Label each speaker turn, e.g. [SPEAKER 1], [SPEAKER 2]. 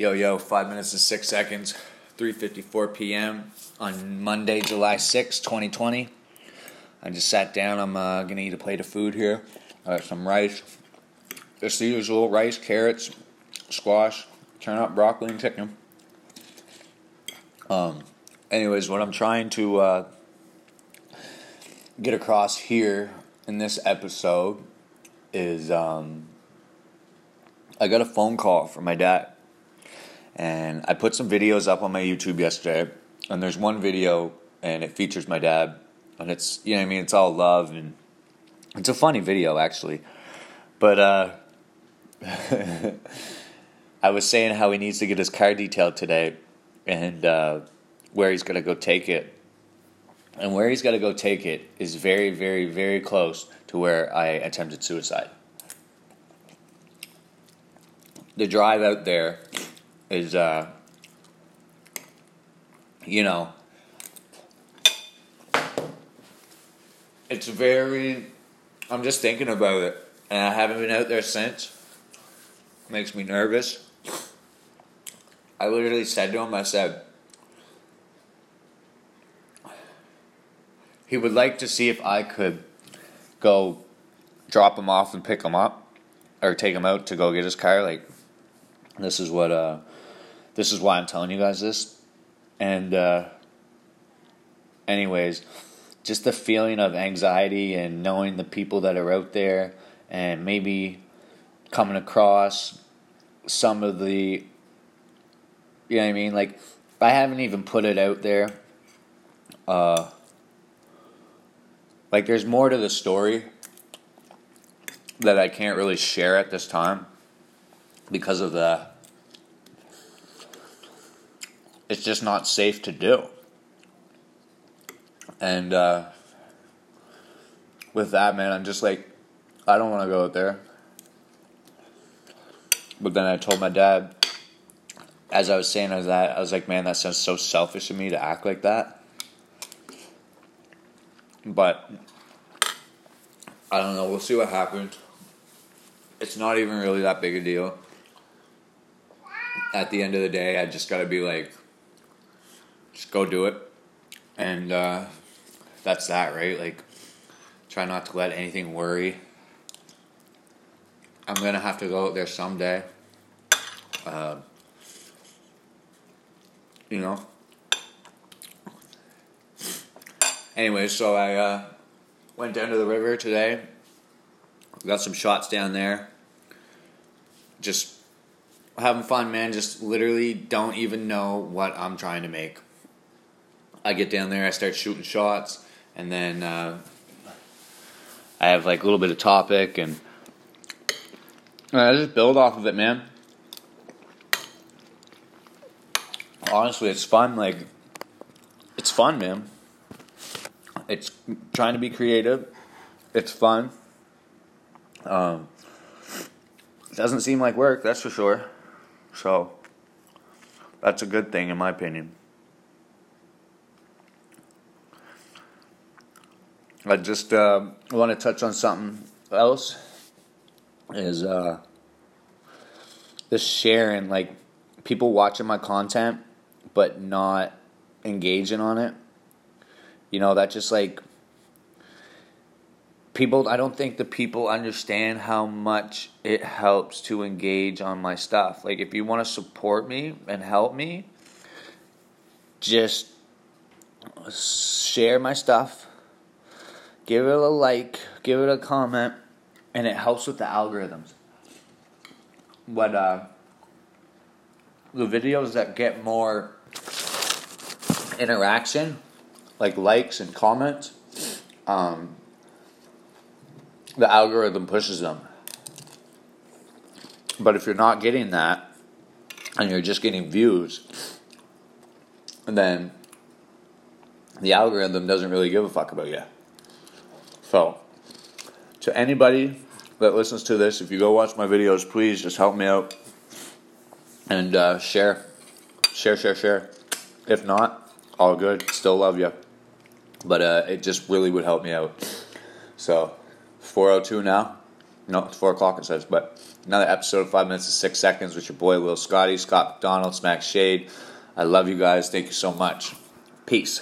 [SPEAKER 1] Yo, yo, five minutes and six seconds, 3.54 p.m. on Monday, July 6, 2020. I just sat down. I'm uh, going to eat a plate of food here. I got some rice. Just the usual rice, carrots, squash, turnip, broccoli, and chicken. Um, anyways, what I'm trying to uh, get across here in this episode is um, I got a phone call from my dad and I put some videos up on my YouTube yesterday, and there's one video, and it features my dad, and it's you know I mean, it's all love, and it's a funny video actually, but uh, I was saying how he needs to get his car detailed today, and uh, where he's gonna go take it, and where he's gonna go take it is very, very, very close to where I attempted suicide. The drive out there is uh you know it's very I'm just thinking about it and I haven't been out there since. Makes me nervous. I literally said to him, I said he would like to see if I could go drop him off and pick him up or take him out to go get his car like this is what uh this is why I'm telling you guys this. And, uh, anyways, just the feeling of anxiety and knowing the people that are out there and maybe coming across some of the, you know what I mean? Like, I haven't even put it out there. Uh, like, there's more to the story that I can't really share at this time because of the it's just not safe to do. And uh, with that, man, I'm just like, I don't want to go out there. But then I told my dad, as I was saying, I was that I was like, man, that sounds so selfish of me to act like that. But I don't know. We'll see what happens. It's not even really that big a deal. At the end of the day, I just gotta be like, just go do it. And uh, that's that, right? Like, try not to let anything worry. I'm gonna have to go out there someday. Uh, you know. Anyway, so I uh, went down to the river today. Got some shots down there. Just having fun, man. Just literally don't even know what I'm trying to make. I get down there, I start shooting shots, and then uh, I have like a little bit of topic, and I just build off of it, man. Honestly, it's fun. Like, it's fun, man. It's trying to be creative. It's fun. Um, doesn't seem like work, that's for sure. So, that's a good thing, in my opinion. I just uh, want to touch on something else. Is uh, this sharing like people watching my content but not engaging on it. You know that just like people. I don't think the people understand how much it helps to engage on my stuff. Like if you want to support me and help me, just share my stuff give it a like, give it a comment, and it helps with the algorithms. But uh, the videos that get more interaction, like likes and comments, um, the algorithm pushes them. But if you're not getting that, and you're just getting views, then the algorithm doesn't really give a fuck about you. So, to anybody that listens to this, if you go watch my videos, please just help me out and uh, share, share, share, share. If not, all good. Still love you, but uh, it just really would help me out. So, 4:02 now. No, it's four o'clock. It says, but another episode of Five Minutes and Six Seconds with your boy Will Scotty, Scott McDonald, Smack Shade. I love you guys. Thank you so much. Peace.